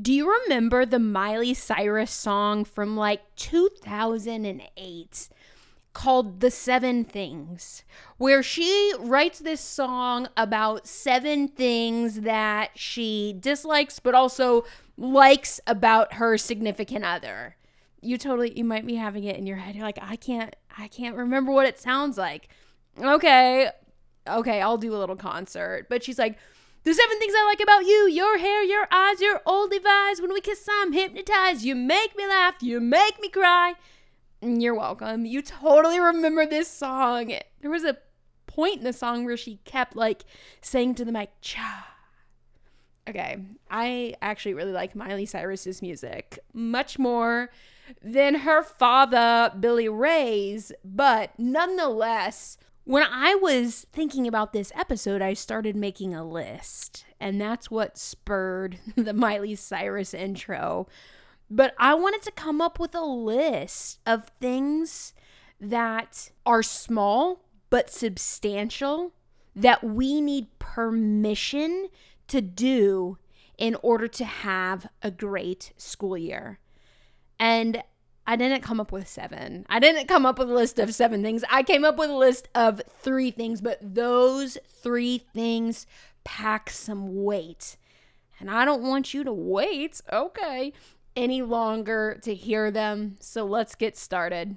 Do you remember the Miley Cyrus song from like 2008 called The Seven Things, where she writes this song about seven things that she dislikes but also likes about her significant other? You totally you might be having it in your head. You're like, "I can't I can't remember what it sounds like." Okay. Okay, I'll do a little concert. But she's like, the seven things I like about you your hair, your eyes, your old Levi's. When we kiss, I'm hypnotized. You make me laugh. You make me cry. Mm, you're welcome. You totally remember this song. There was a point in the song where she kept like saying to the mic, cha. Okay, I actually really like Miley Cyrus's music much more than her father, Billy Ray's, but nonetheless, when I was thinking about this episode, I started making a list, and that's what spurred the Miley Cyrus intro. But I wanted to come up with a list of things that are small but substantial that we need permission to do in order to have a great school year. And I didn't come up with seven. I didn't come up with a list of seven things. I came up with a list of three things, but those three things pack some weight. And I don't want you to wait, okay, any longer to hear them. So let's get started.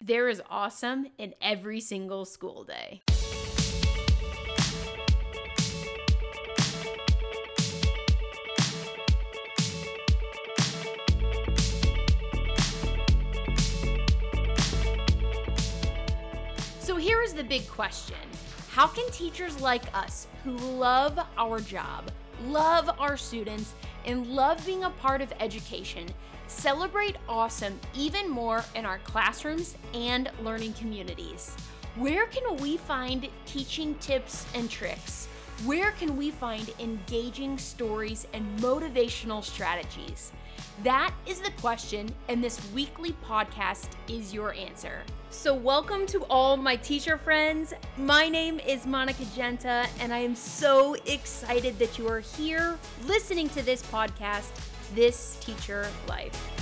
There is awesome in every single school day. So here is the big question How can teachers like us who love our job, love our students, and love being a part of education celebrate awesome even more in our classrooms and learning communities? Where can we find teaching tips and tricks? Where can we find engaging stories and motivational strategies? That is the question, and this weekly podcast is your answer. So, welcome to all my teacher friends. My name is Monica Genta, and I am so excited that you are here listening to this podcast, This Teacher Life.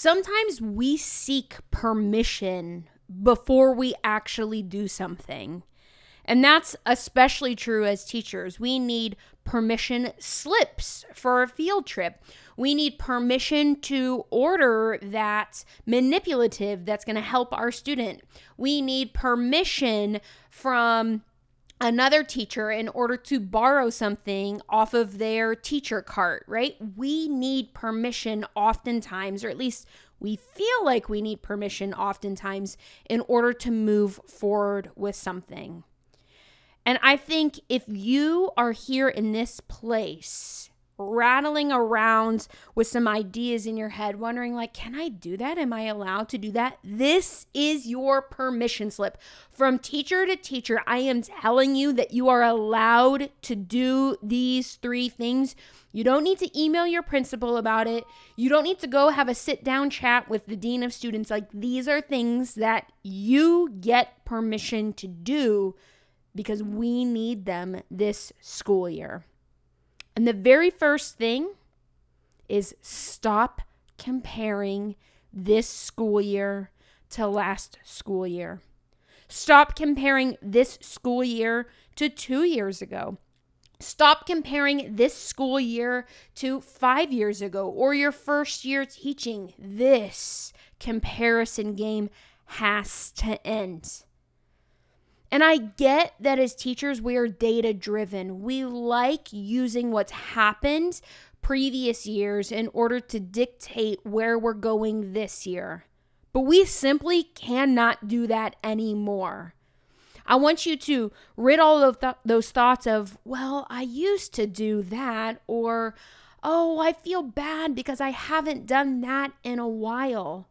Sometimes we seek permission before we actually do something. And that's especially true as teachers. We need permission slips for a field trip. We need permission to order that manipulative that's going to help our student. We need permission from another teacher in order to borrow something off of their teacher cart, right? We need permission oftentimes, or at least we feel like we need permission oftentimes in order to move forward with something. And I think if you are here in this place, rattling around with some ideas in your head, wondering, like, can I do that? Am I allowed to do that? This is your permission slip. From teacher to teacher, I am telling you that you are allowed to do these three things. You don't need to email your principal about it. You don't need to go have a sit down chat with the dean of students. Like, these are things that you get permission to do because we need them this school year. And the very first thing is stop comparing this school year to last school year. Stop comparing this school year to two years ago. Stop comparing this school year to five years ago or your first year teaching. This comparison game has to end. And I get that as teachers, we are data driven. We like using what's happened previous years in order to dictate where we're going this year. But we simply cannot do that anymore. I want you to rid all of th- those thoughts of, well, I used to do that, or, oh, I feel bad because I haven't done that in a while.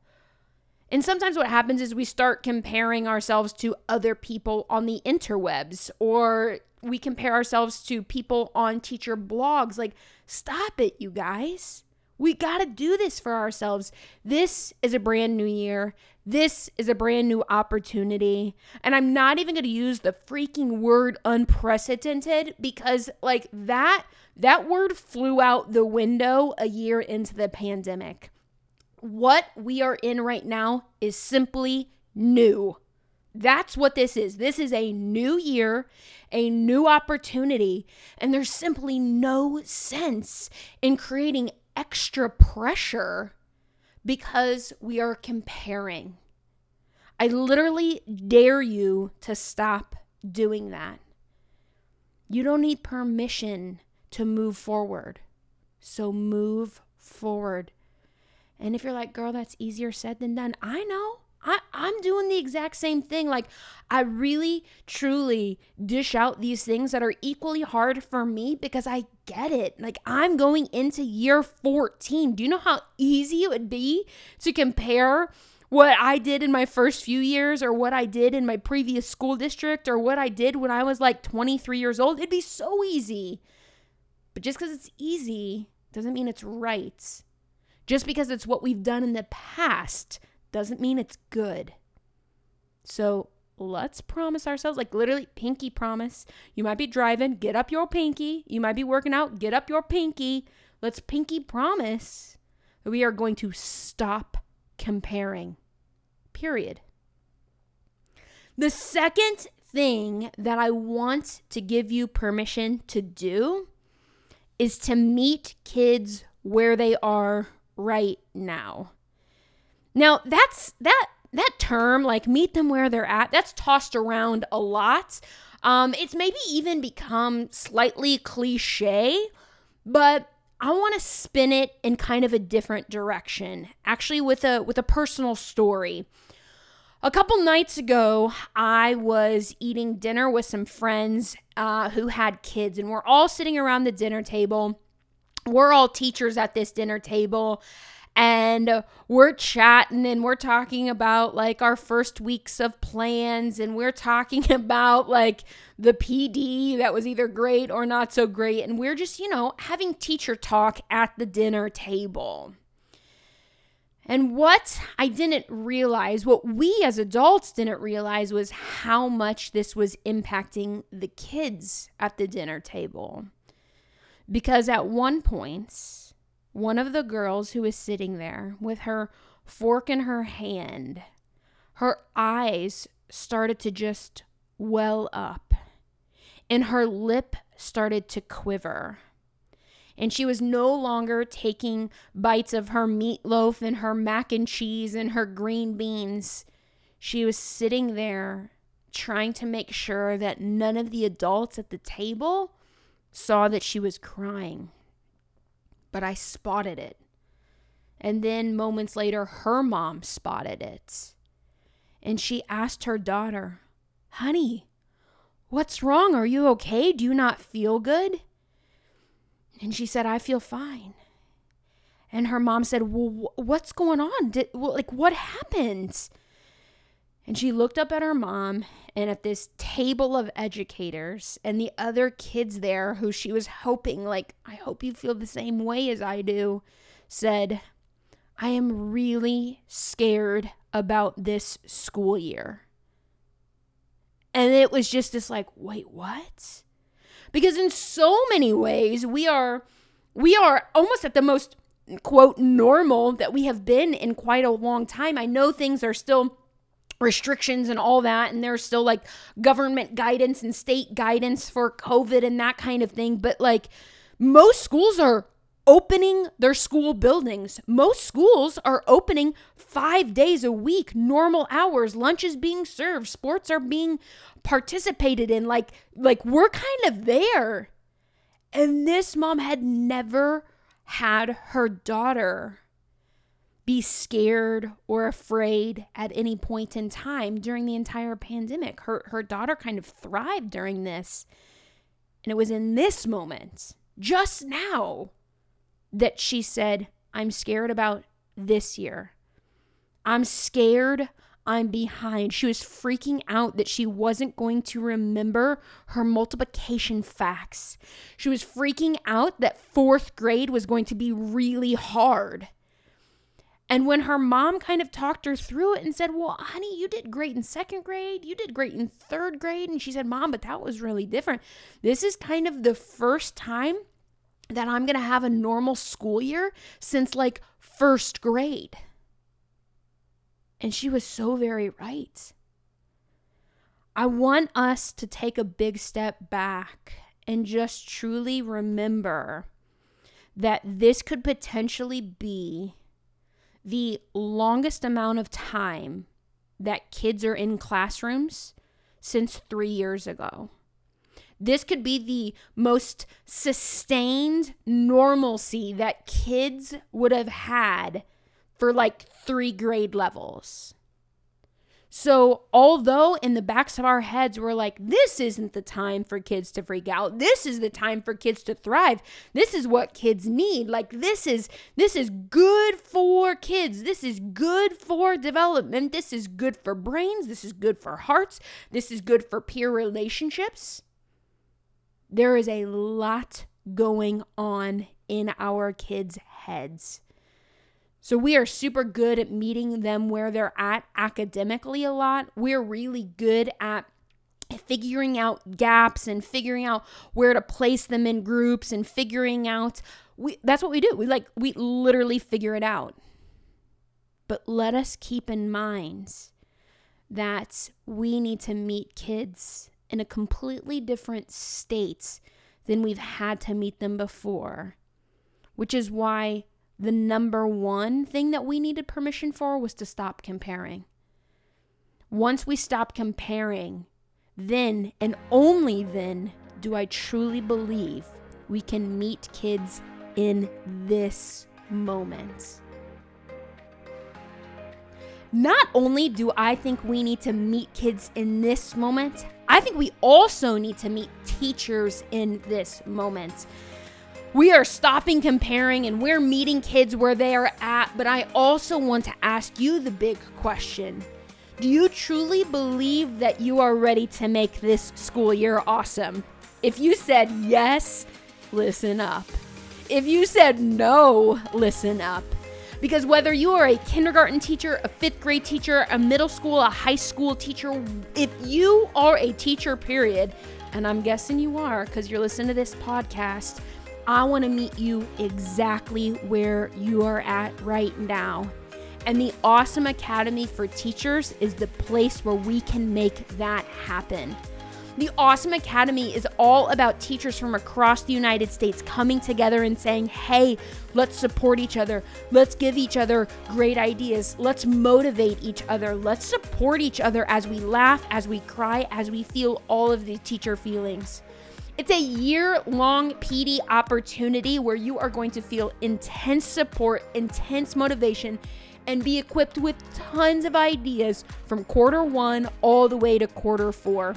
And sometimes what happens is we start comparing ourselves to other people on the interwebs or we compare ourselves to people on teacher blogs. Like, stop it, you guys. We got to do this for ourselves. This is a brand new year. This is a brand new opportunity. And I'm not even going to use the freaking word unprecedented because like that that word flew out the window a year into the pandemic. What we are in right now is simply new. That's what this is. This is a new year, a new opportunity, and there's simply no sense in creating extra pressure because we are comparing. I literally dare you to stop doing that. You don't need permission to move forward. So move forward. And if you're like, girl, that's easier said than done, I know. I, I'm doing the exact same thing. Like, I really, truly dish out these things that are equally hard for me because I get it. Like, I'm going into year 14. Do you know how easy it would be to compare what I did in my first few years or what I did in my previous school district or what I did when I was like 23 years old? It'd be so easy. But just because it's easy doesn't mean it's right. Just because it's what we've done in the past doesn't mean it's good. So let's promise ourselves, like literally, pinky promise. You might be driving, get up your pinky. You might be working out, get up your pinky. Let's pinky promise that we are going to stop comparing. Period. The second thing that I want to give you permission to do is to meet kids where they are right now. Now, that's that that term like meet them where they're at. That's tossed around a lot. Um it's maybe even become slightly cliche, but I want to spin it in kind of a different direction. Actually with a with a personal story. A couple nights ago, I was eating dinner with some friends uh, who had kids, and we're all sitting around the dinner table. We're all teachers at this dinner table and we're chatting and we're talking about like our first weeks of plans and we're talking about like the PD that was either great or not so great and we're just, you know, having teacher talk at the dinner table. And what I didn't realize, what we as adults didn't realize was how much this was impacting the kids at the dinner table. Because at one point, one of the girls who was sitting there with her fork in her hand, her eyes started to just well up and her lip started to quiver. And she was no longer taking bites of her meatloaf and her mac and cheese and her green beans. She was sitting there trying to make sure that none of the adults at the table saw that she was crying but I spotted it. And then moments later, her mom spotted it. And she asked her daughter, Honey, what's wrong? Are you okay? Do you not feel good? And she said, I feel fine. And her mom said, Well, what's going on? Did, well, like, what happened? And she looked up at her mom and at this table of educators and the other kids there who she was hoping, like, I hope you feel the same way as I do, said, I am really scared about this school year. And it was just this, like, wait, what? Because in so many ways, we are. We are almost at the most quote normal that we have been in quite a long time. I know things are still restrictions and all that and there's still like government guidance and state guidance for covid and that kind of thing but like most schools are opening their school buildings. Most schools are opening 5 days a week normal hours. Lunch is being served. Sports are being participated in. Like like we're kind of there. And this mom had never had her daughter be scared or afraid at any point in time during the entire pandemic. Her her daughter kind of thrived during this. And it was in this moment, just now, that she said, "I'm scared about this year. I'm scared I'm behind. She was freaking out that she wasn't going to remember her multiplication facts. She was freaking out that fourth grade was going to be really hard. And when her mom kind of talked her through it and said, Well, honey, you did great in second grade, you did great in third grade. And she said, Mom, but that was really different. This is kind of the first time that I'm going to have a normal school year since like first grade. And she was so very right. I want us to take a big step back and just truly remember that this could potentially be the longest amount of time that kids are in classrooms since three years ago. This could be the most sustained normalcy that kids would have had for like three grade levels. So, although in the backs of our heads we're like, this isn't the time for kids to freak out. This is the time for kids to thrive. This is what kids need. Like this is this is good for kids. This is good for development. This is good for brains. This is good for hearts. This is good for peer relationships. There is a lot going on in our kids' heads. So we are super good at meeting them where they're at academically a lot. We're really good at figuring out gaps and figuring out where to place them in groups and figuring out we that's what we do. We like we literally figure it out. But let us keep in mind that we need to meet kids in a completely different state than we've had to meet them before. Which is why the number one thing that we needed permission for was to stop comparing. Once we stop comparing, then and only then do I truly believe we can meet kids in this moment. Not only do I think we need to meet kids in this moment, I think we also need to meet teachers in this moment. We are stopping comparing and we're meeting kids where they are at, but I also want to ask you the big question. Do you truly believe that you are ready to make this school year awesome? If you said yes, listen up. If you said no, listen up. Because whether you are a kindergarten teacher, a fifth grade teacher, a middle school, a high school teacher, if you are a teacher, period, and I'm guessing you are because you're listening to this podcast, I want to meet you exactly where you are at right now. And the Awesome Academy for Teachers is the place where we can make that happen. The Awesome Academy is all about teachers from across the United States coming together and saying, hey, let's support each other. Let's give each other great ideas. Let's motivate each other. Let's support each other as we laugh, as we cry, as we feel all of the teacher feelings. It's a year long PD opportunity where you are going to feel intense support, intense motivation, and be equipped with tons of ideas from quarter one all the way to quarter four.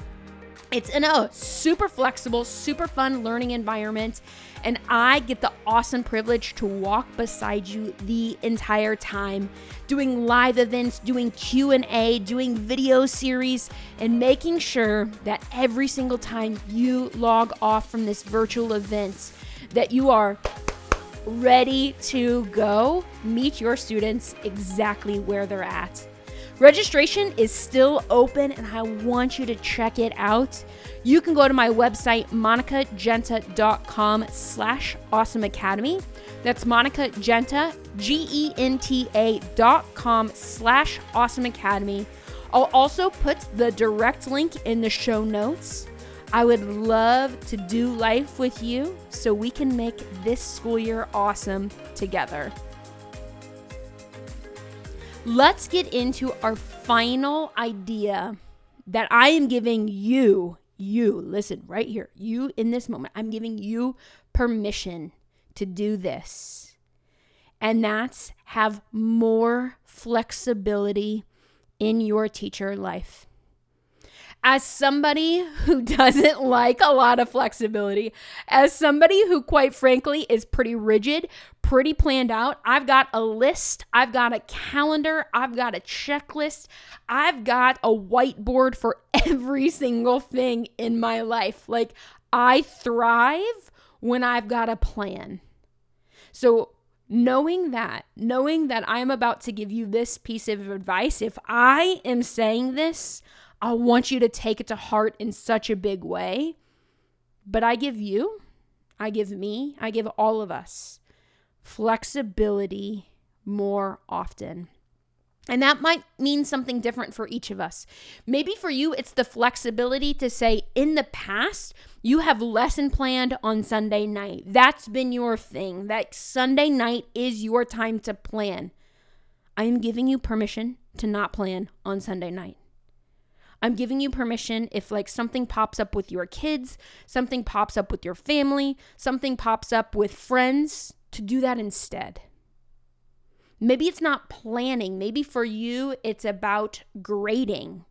It's in a super flexible, super fun learning environment and I get the awesome privilege to walk beside you the entire time, doing live events, doing Q&A, doing video series and making sure that every single time you log off from this virtual event that you are ready to go meet your students exactly where they're at. Registration is still open and I want you to check it out. You can go to my website, monicagenta.com slash awesome academy. That's Monica Genta, G-E-N-T-A dot com slash awesome academy. I'll also put the direct link in the show notes. I would love to do life with you so we can make this school year awesome together. Let's get into our final idea that I am giving you, you, listen right here, you in this moment, I'm giving you permission to do this. And that's have more flexibility in your teacher life. As somebody who doesn't like a lot of flexibility, as somebody who, quite frankly, is pretty rigid, pretty planned out. I've got a list, I've got a calendar, I've got a checklist, I've got a whiteboard for every single thing in my life. Like, I thrive when I've got a plan. So, knowing that, knowing that I'm about to give you this piece of advice, if I am saying this, I want you to take it to heart in such a big way. But I give you, I give me, I give all of us flexibility more often. And that might mean something different for each of us. Maybe for you, it's the flexibility to say, in the past, you have lesson planned on Sunday night. That's been your thing. That Sunday night is your time to plan. I am giving you permission to not plan on Sunday night. I'm giving you permission if like something pops up with your kids, something pops up with your family, something pops up with friends, to do that instead. Maybe it's not planning. Maybe for you, it's about grading.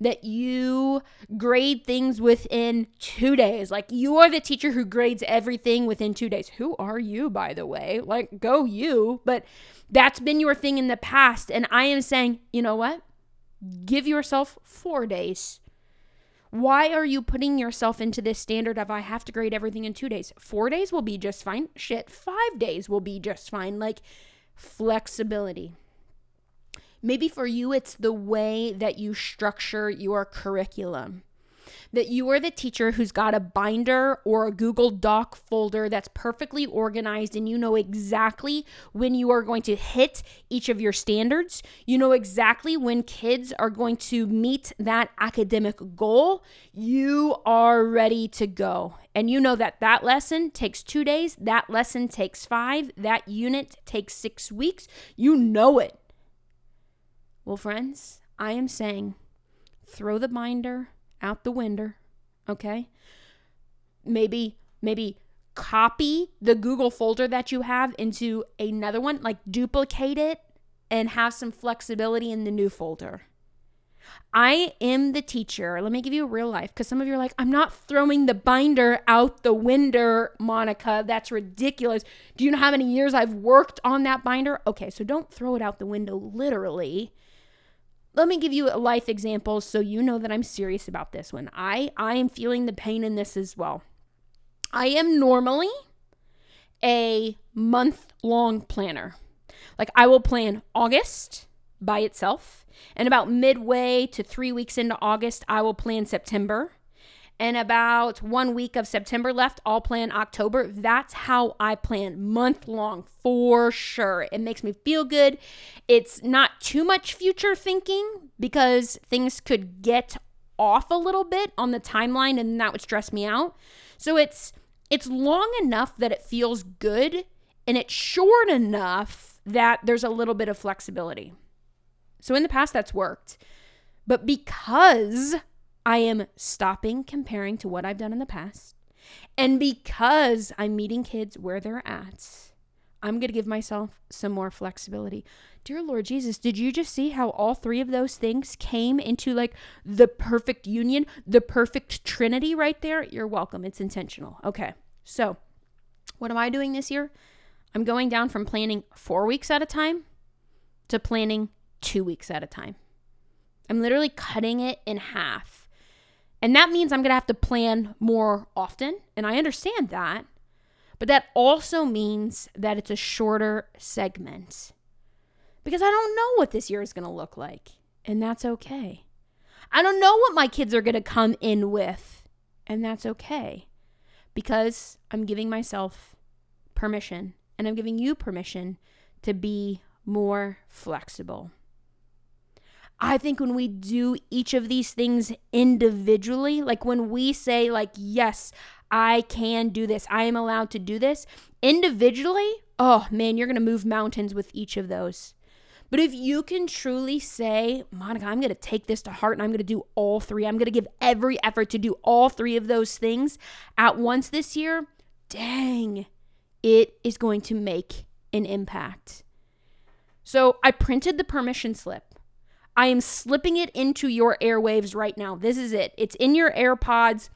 That you grade things within two days. Like you are the teacher who grades everything within two days. Who are you, by the way? Like, go you. But that's been your thing in the past. And I am saying, you know what? Give yourself four days. Why are you putting yourself into this standard of I have to grade everything in two days? Four days will be just fine. Shit, five days will be just fine. Like flexibility. Maybe for you, it's the way that you structure your curriculum that you are the teacher who's got a binder or a Google Doc folder that's perfectly organized and you know exactly when you are going to hit each of your standards. You know exactly when kids are going to meet that academic goal. You are ready to go. And you know that that lesson takes two days, that lesson takes five, that unit takes six weeks. You know it. Well, friends, I am saying throw the binder out the window, okay? Maybe maybe copy the Google folder that you have into another one, like duplicate it and have some flexibility in the new folder. I am the teacher. Let me give you a real life because some of you are like, I'm not throwing the binder out the window, Monica. That's ridiculous. Do you know how many years I've worked on that binder? Okay, so don't throw it out the window literally let me give you a life example so you know that I'm serious about this one. I I am feeling the pain in this as well. I am normally a month long planner. Like I will plan August by itself, and about midway to 3 weeks into August, I will plan September and about one week of September left. I'll plan October. That's how I plan month long for sure. It makes me feel good. It's not too much future thinking because things could get off a little bit on the timeline and that would stress me out. So it's it's long enough that it feels good and it's short enough that there's a little bit of flexibility. So in the past that's worked. But because I am stopping comparing to what I've done in the past. And because I'm meeting kids where they're at, I'm going to give myself some more flexibility. Dear Lord Jesus, did you just see how all three of those things came into like the perfect union, the perfect trinity right there? You're welcome. It's intentional. Okay. So, what am I doing this year? I'm going down from planning four weeks at a time to planning two weeks at a time. I'm literally cutting it in half and that means I'm going to have to plan more often. And I understand that. But that also means that it's a shorter segment because I don't know what this year is going to look like. And that's okay. I don't know what my kids are going to come in with. And that's okay because I'm giving myself permission and I'm giving you permission to be more flexible. I think when we do each of these things individually, like when we say, like, yes, I can do this, I am allowed to do this individually, oh man, you're going to move mountains with each of those. But if you can truly say, Monica, I'm going to take this to heart and I'm going to do all three, I'm going to give every effort to do all three of those things at once this year, dang, it is going to make an impact. So I printed the permission slip. I am slipping it into your airwaves right now. This is it. It's in your AirPods.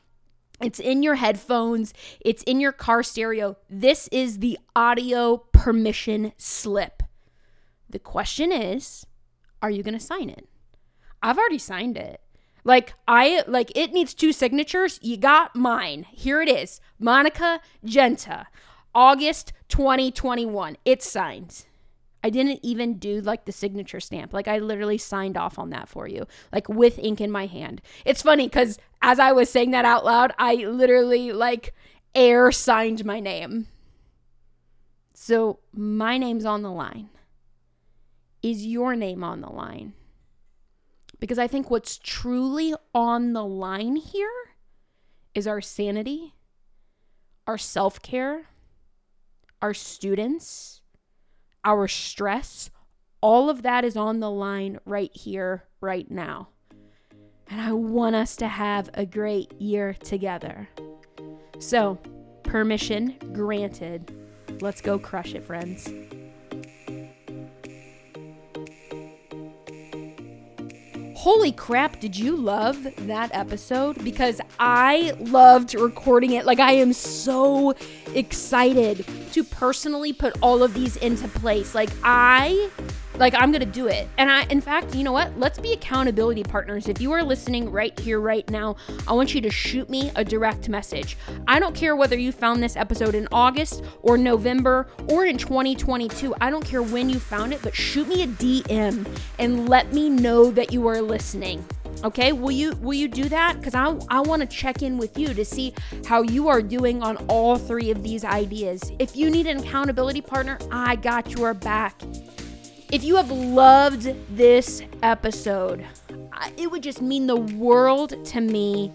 It's in your headphones, it's in your car stereo. This is the audio permission slip. The question is, are you going to sign it? I've already signed it. Like I like it needs two signatures. You got mine. Here it is. Monica Genta. August 2021. It's signed. I didn't even do like the signature stamp. Like I literally signed off on that for you, like with ink in my hand. It's funny cuz as I was saying that out loud, I literally like air signed my name. So my name's on the line. Is your name on the line? Because I think what's truly on the line here is our sanity, our self care, our students, our stress. All of that is on the line right here, right now. And I want us to have a great year together. So, permission granted. Let's go crush it, friends. Holy crap, did you love that episode? Because I loved recording it. Like, I am so excited to personally put all of these into place. Like, I like I'm going to do it. And I in fact, you know what? Let's be accountability partners. If you are listening right here right now, I want you to shoot me a direct message. I don't care whether you found this episode in August or November or in 2022. I don't care when you found it, but shoot me a DM and let me know that you are listening. Okay, will you will you do that? Because I I want to check in with you to see how you are doing on all three of these ideas. If you need an accountability partner, I got your back. If you have loved this episode, it would just mean the world to me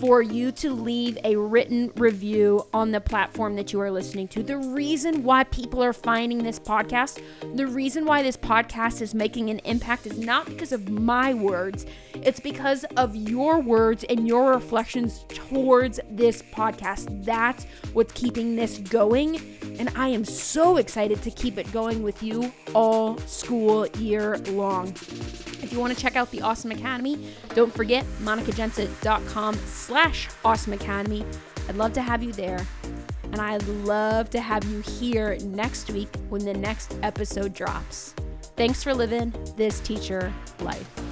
for you to leave a written review on the platform that you are listening to. The reason why people are finding this podcast, the reason why this podcast is making an impact is not because of my words, it's because of your words and your reflections towards this podcast. That's what's keeping this going. And I am so excited to keep it going with you all school year long. If you want to check out the Awesome Academy, don't forget monicagenta.com slash awesome academy. I'd love to have you there. And I'd love to have you here next week when the next episode drops. Thanks for living this teacher life.